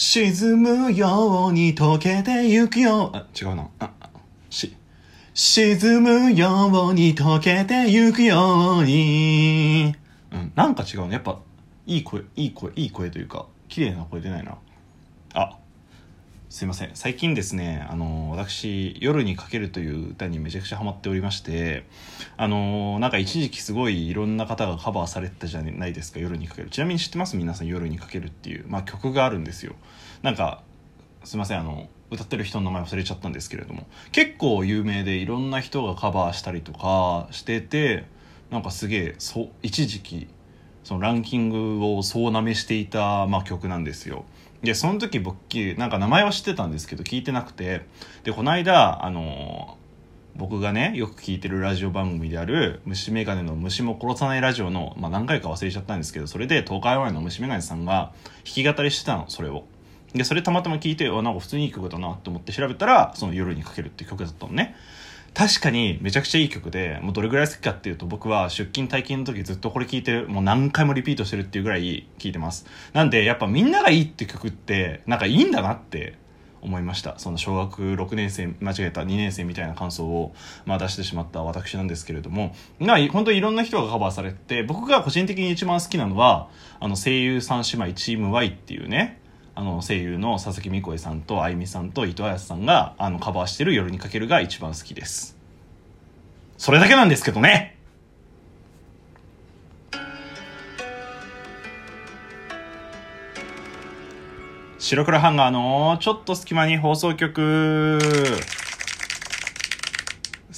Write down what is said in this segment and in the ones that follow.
沈むように溶けてゆくよ。あ、違うな。あ、し、沈むように溶けてゆくように。うん、なんか違うね。やっぱ、いい声、いい声、いい声というか、綺麗な声出ないな。あ、すいません。最近ですね、あの、私、夜にかけるという歌にめちゃくちゃハマっておりまして、あの、なんか一時期すごいいろんな方がカバーされてたじゃないですか、夜にかける。ちなみに知ってます？皆さん夜にかけるっていう、まあ曲があるんですよ。なんか、すいません、あの、歌ってる人の名前忘れちゃったんですけれども、結構有名でいろんな人がカバーしたりとかしてて、なんかすげえ、一時期、そのランキングを総なめしていた、まあ、曲なんですよ。でその時僕なんか名前は知ってたんですけど聞いてなくてでこの間あの僕がねよく聞いてるラジオ番組である虫眼鏡の虫も殺さないラジオの、まあ、何回か忘れちゃったんですけどそれで東海オンエアの虫眼鏡さんが弾き語りしてたのそれを。でそれたまたま聞いてあなんか普通にいい曲だなと思って調べたらその夜にかけるっていう曲だったのね。確かにめちゃくちゃいい曲でもうどれぐらい好きかっていうと僕は出勤退勤の時ずっとこれ聴いてるもう何回もリピートしてるっていうぐらい聴いてます。なんでやっぱみんながいいって曲ってなんかいいんだなって思いました。その小学6年生間違えた2年生みたいな感想を、まあ、出してしまった私なんですけれども。まあ本当にいろんな人がカバーされて僕が個人的に一番好きなのはあの声優三姉妹チーム Y っていうねあの声優の佐々木美声さんとあゆみさんと伊藤彩さんがあのカバーしてる「夜にかける」が一番好きです。それだけなんですけどね。白黒ハンガーのちょっと隙間に放送局。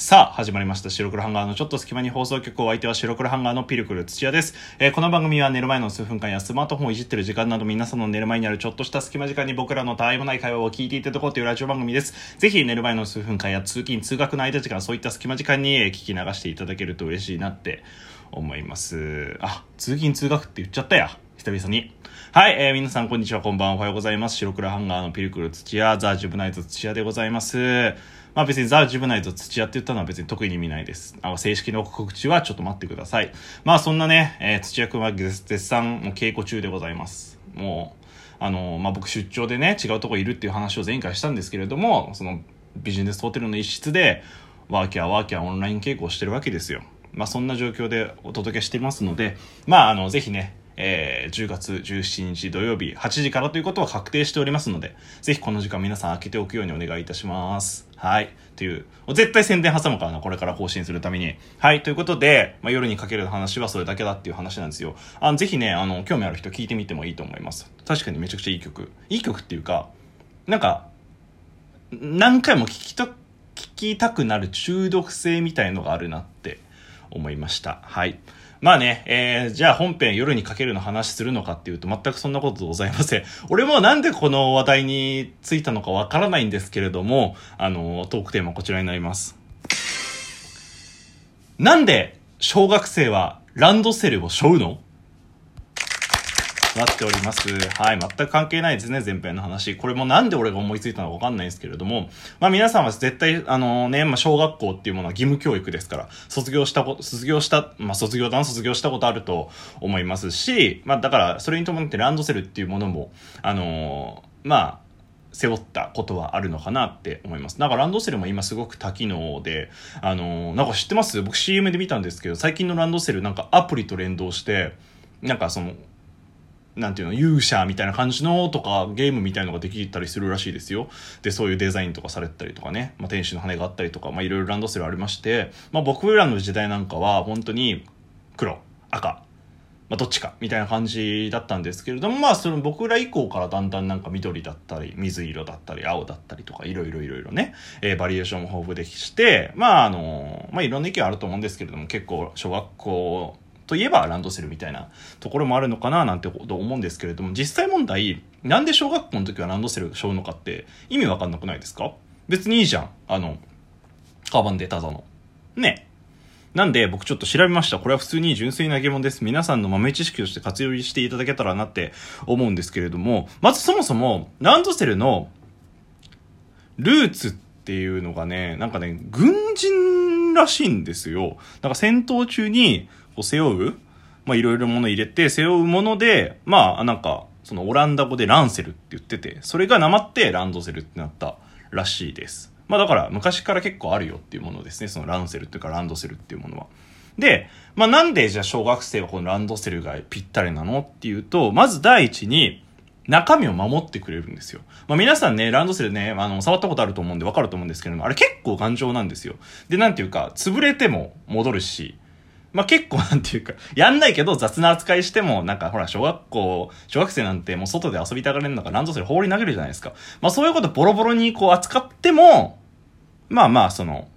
さあ、始まりました。白黒ハンガーのちょっと隙間に放送局お相手は白黒ハンガーのピルクル土屋です。えーこの番組は寝る前の数分間やスマートフォンをいじってる時間など皆さんの寝る前にあるちょっとした隙間時間に僕らのたわいもない会話を聞いていただこうというラジオ番組です。ぜひ寝る前の数分間や通勤通学の間時間そういった隙間時間に聞き流していただけると嬉しいなって思います。あ、通勤通学って言っちゃったや。久々に。はい、えー皆さんこんにちは、こんばんは、おはようございます。白黒ハンガーのピルクル土屋、ザ・ジュブナイト土屋でございます。まあ別にザ・ジブナイト土屋って言ったのは別に特に意味ないです。あ正式な告知はちょっと待ってください。まあそんなね、えー土屋くんは絶賛もう稽古中でございます。もう、あのまあ僕出張でね、違うとこいるっていう話を前回したんですけれども、そのビジネスホテルの一室で、ワーキャーワーキャーオンライン稽古をしてるわけですよ。まあそんな状況でお届けしていますので、まああのぜひね、えー10月17日土曜日8時からということは確定しておりますので、ぜひこの時間皆さん開けておくようにお願いいたします。はい。という、絶対宣伝挟むからな、これから更新するために。はい。ということで、まあ、夜にかける話はそれだけだっていう話なんですよ。あのぜひね、あの、興味ある人聞いてみてもいいと思います。確かにめちゃくちゃいい曲。いい曲っていうか、なんか、何回も聞きた、聞きたくなる中毒性みたいのがあるなって思いました。はい。まあね、えー、じゃあ本編夜にかけるの話するのかっていうと全くそんなことございません。俺もなんでこの話題についたのかわからないんですけれども、あの、トークテーマこちらになります。なんで小学生はランドセルを背負うの？なっております。はい。全く関係ないですね、前編の話。これもなんで俺が思いついたのかわかんないんですけれども、まあ皆さんは絶対、あのね、まあ小学校っていうものは義務教育ですから、卒業したこと、卒業した、まあ卒業だな、卒業したことあると思いますし、まあだから、それに伴ってランドセルっていうものも、あのまあ、背負ったことはあるのかなって思います。なんかランドセルも今すごく多機能で、あのなんか知ってます？僕 CM で見たんですけど、最近のランドセルなんかアプリと連動して、なんかその、なんていうの、勇者みたいな感じのとか、ゲームみたいのができたりするらしいですよ。で、そういうデザインとかされたりとかね、まあ、天使の羽があったりとか、まあ、いろいろランドセルありまして、まあ、僕らの時代なんかは、本当に、黒、赤、まあ、どっちか、みたいな感じだったんですけれども、まあ、その僕ら以降からだんだんなんか緑だったり、水色だったり、青だったりとか、いろいろいろいろね、えーバリエーションも豊富でして、まあ、あの、まあ、いろんな意見あると思うんですけれども、結構、小学校、といえばランドセルみたいなところもあるのかななんてこと思うんですけれども実際問題なんで小学校の時はランドセルを背負うのかって意味わかんなくないですか？別にいいじゃんあのカバンでただのねなんで僕ちょっと調べました。これは普通に純粋な疑問です。皆さんの豆知識として活用していただけたらなって思うんですけれども、まずそもそもランドセルのルーツっていうのがね、なんかね、軍人らしいんですよ。なんか戦闘中にこう背負う、まあいろいろもの入れて背負うもので、まあなんか、そのオランダ語でランセルって言ってて、それがなまってランドセルってなったらしいです。まあだから昔から結構あるよっていうものですね。そのランセルっていうかランドセルっていうものは。で、まあなんでじゃあ小学生はこのランドセルがぴったりなのっていうと、まず第一に、中身を守ってくれるんですよ。まあ皆さんね、ランドセルね、あの、触ったことあると思うんでわかると思うんですけれども、あれ結構頑丈なんですよ。で、なんていうか、潰れても戻るし、まあ結構なんていうか、やんないけど雑な扱いしても、なんかほら、小学校、小学生なんてもう外で遊びたがれるのかなんぞそれ放り投げるじゃないですか。まあそういうことボロボロにこう扱っても、まあまあその、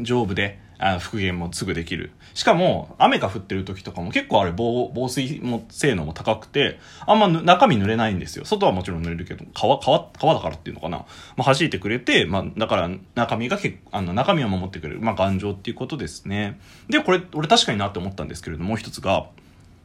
丈夫で、あ復元もすぐできる。しかも、雨が降ってる時とかも結構あれ防防水も性能も高くて、あんま中身濡れないんですよ。外はもちろん濡れるけど、皮、皮、皮だからっていうのかな。まあ、弾いてくれて、まあ、だから中身が結あの、中身を守ってくれる。まあ、頑丈っていうことですね。で、これ、俺確かになって思ったんですけれども、もう一つが、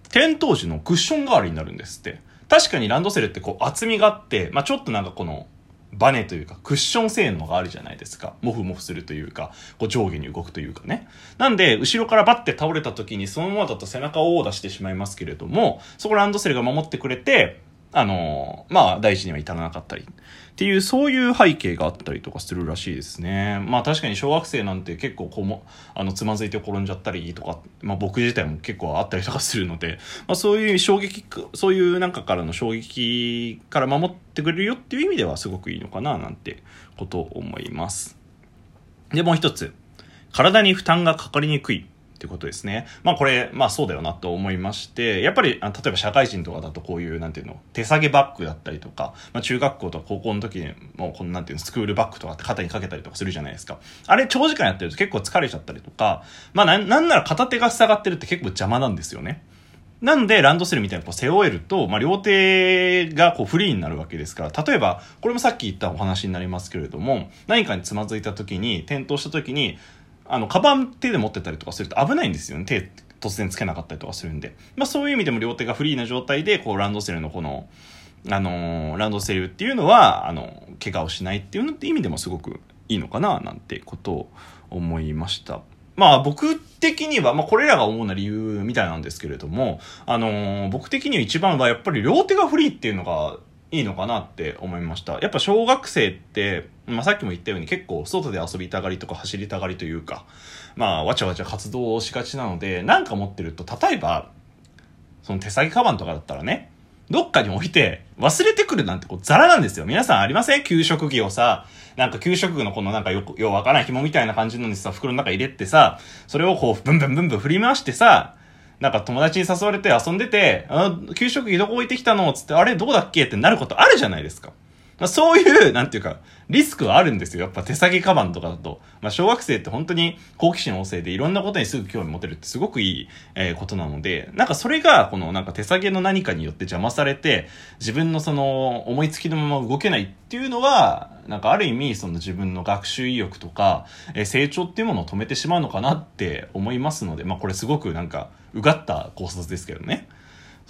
転倒時のクッション代わりになるんですって。確かにランドセルってこう厚みがあって、まあ、ちょっとなんかこの、バネというかクッション性能があるじゃないですか。モフモフするというか、こう上下に動くというかね。なんで、後ろからバッて倒れた時にそのままだと背中を出してしまいますけれども、そこランドセルが守ってくれて、あの、まあ、大事には至らなかったり。っていう、そういう背景があったりとかするらしいですね。まあ確かに小学生なんて結構こも、あの、つまずいて転んじゃったりとか、まあ僕自体も結構あったりとかするので、まあそういう衝撃、そういうなんかからの衝撃から守ってくれるよっていう意味ではすごくいいのかななんてことを思います。で、もう一つ。体に負担がかかりにくい。ってことですね。まあこれ、まあそうだよなと思いまして、やっぱり、例えば社会人とかだとこういう、なんていうの、手提げバッグだったりとか、まあ中学校とか高校の時にもこのなんていうの、スクールバッグとかって肩にかけたりとかするじゃないですか。あれ長時間やってると結構疲れちゃったりとか、まあなんなんなら片手が塞がってるって結構邪魔なんですよね。なんで、ランドセルみたいなこう背負えると、まあ、両手がこうフリーになるわけですから、例えば、これもさっき言ったお話になりますけれども、何かにつまずいた時に、転倒した時に、あの、カバン手で持ってたりとかすると危ないんですよね。手突然つけなかったりとかするんで。まあそういう意味でも両手がフリーな状態で、こうランドセルのこの、あのー、ランドセルっていうのは、あの、怪我をしないっていうのって意味でもすごくいいのかな、なんてことを思いました。まあ僕的には、まあこれらが主な理由みたいなんですけれども、あのー、僕的には一番はやっぱり両手がフリーっていうのがいいのかなって思いました。やっぱ小学生って、まあ、さっきも言ったように結構外で遊びたがりとか走りたがりというか、まあ、わちゃわちゃ活動をしがちなので、なんか持ってると、例えば、その手提げカバンとかだったらね、どっかに置いて忘れてくるなんてこうザラなんですよ。皆さんありません？給食着をさ、なんか給食具のこのなんかよく、ようわからない紐みたいな感じのにさ、袋の中入れてさ、それをこうブンブンブンブン振り回してさ、なんか友達に誘われて遊んでて、あ給食費どこ置いてきたの？つって、あれどこだっけ？ってなることあるじゃないですか。まあ、そういう、なんていうか、リスクはあるんですよ。やっぱ手提げカバンとかだと。まあ、小学生って本当に好奇心旺盛でいろんなことにすぐ興味持てるってすごくいい、えー、ことなので、なんかそれが、このなんか手提げの何かによって邪魔されて、自分のその思いつきのまま動けないっていうのは、なんかある意味その自分の学習意欲とか、えー、成長っていうものを止めてしまうのかなって思いますので、まあこれすごくなんか、うがった考察ですけどね。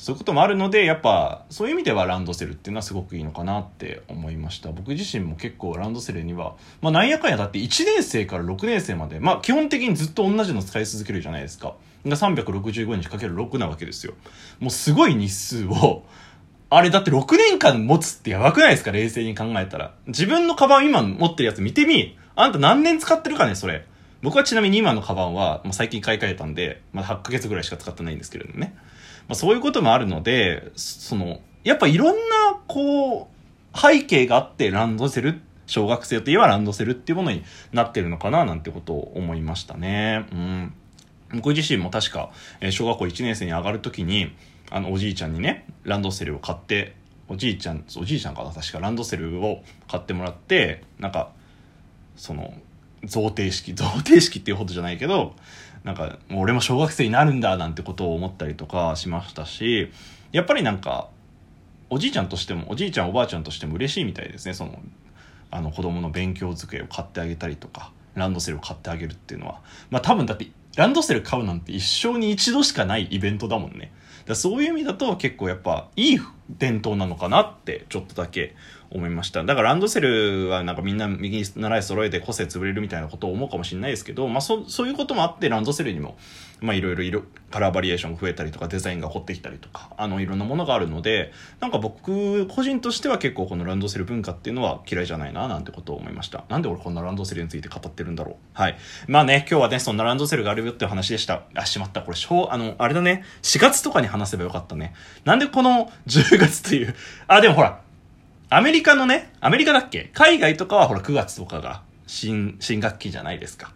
そういうこともあるのでやっぱそういう意味ではランドセルっていうのはすごくいいのかなって思いました。僕自身も結構ランドセルには、まあ、なんやかんやだって1年生から6年生までまあ基本的にずっと同じの使い続けるじゃないですか。が365日かける6なわけですよ。もうすごい日数をあれだって6年間持つってやばくないですか？冷静に考えたら。自分のカバン今持ってるやつ見てみ。あんた何年使ってるかねそれ。僕はちなみに今のカバンは、もう最近買い替えたんで、まだ8ヶ月ぐらいしか使ってないんですけれどもね。まあ、そういうこともあるので、その、やっぱいろんな、こう、背景があってランドセル、小学生といえばランドセルっていうものになってるのかななんてことを思いましたね。うん。僕自身も確か、え小学校1年生に上がるときに、あの、おじいちゃんにね、ランドセルを買って、おじいちゃん、おじいちゃんかな確かランドセルを買ってもらって、なんか、その、贈呈式、贈呈式っていうほどじゃないけど、なんか、も俺も小学生になるんだなんてことを思ったりとかしましたし、やっぱりなんか、おじいちゃんとしても、おじいちゃんおばあちゃんとしても嬉しいみたいですね、その、あの子供の勉強机を買ってあげたりとか、ランドセルを買ってあげるっていうのは。まあ多分だって、ランドセル買うなんて一生に一度しかないイベントだもんね。だそういう意味だと結構やっぱいい伝統なのかなってちょっとだけ思いました。だからランドセルはなんかみんな右に習い揃えて個性潰れるみたいなことを思うかもしれないですけど、まあ、そそういうこともあってランドセルにもまあいろいろ色カラーバリエーションが増えたりとかデザインが凝ってきたりとかあのいろんなものがあるのでなんか僕個人としては結構このランドセル文化っていうのは嫌いじゃないななんてことを思いました。なんで俺こんなランドセルについて語ってるんだろう。はい。まあね今日はねそんなランドセルがあるよっていう話でした。あしまった。これ小あのあれだね。4月とかに話せばよかったね。なんでこの10月というあでもほらアメリカのね、アメリカだっけ？海外とかはほら9月とかが新、新学期じゃないですか。だ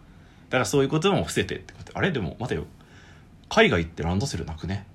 からそういうことも伏せてってこと。あれ？でも待てよ。海外ってランドセルなくね？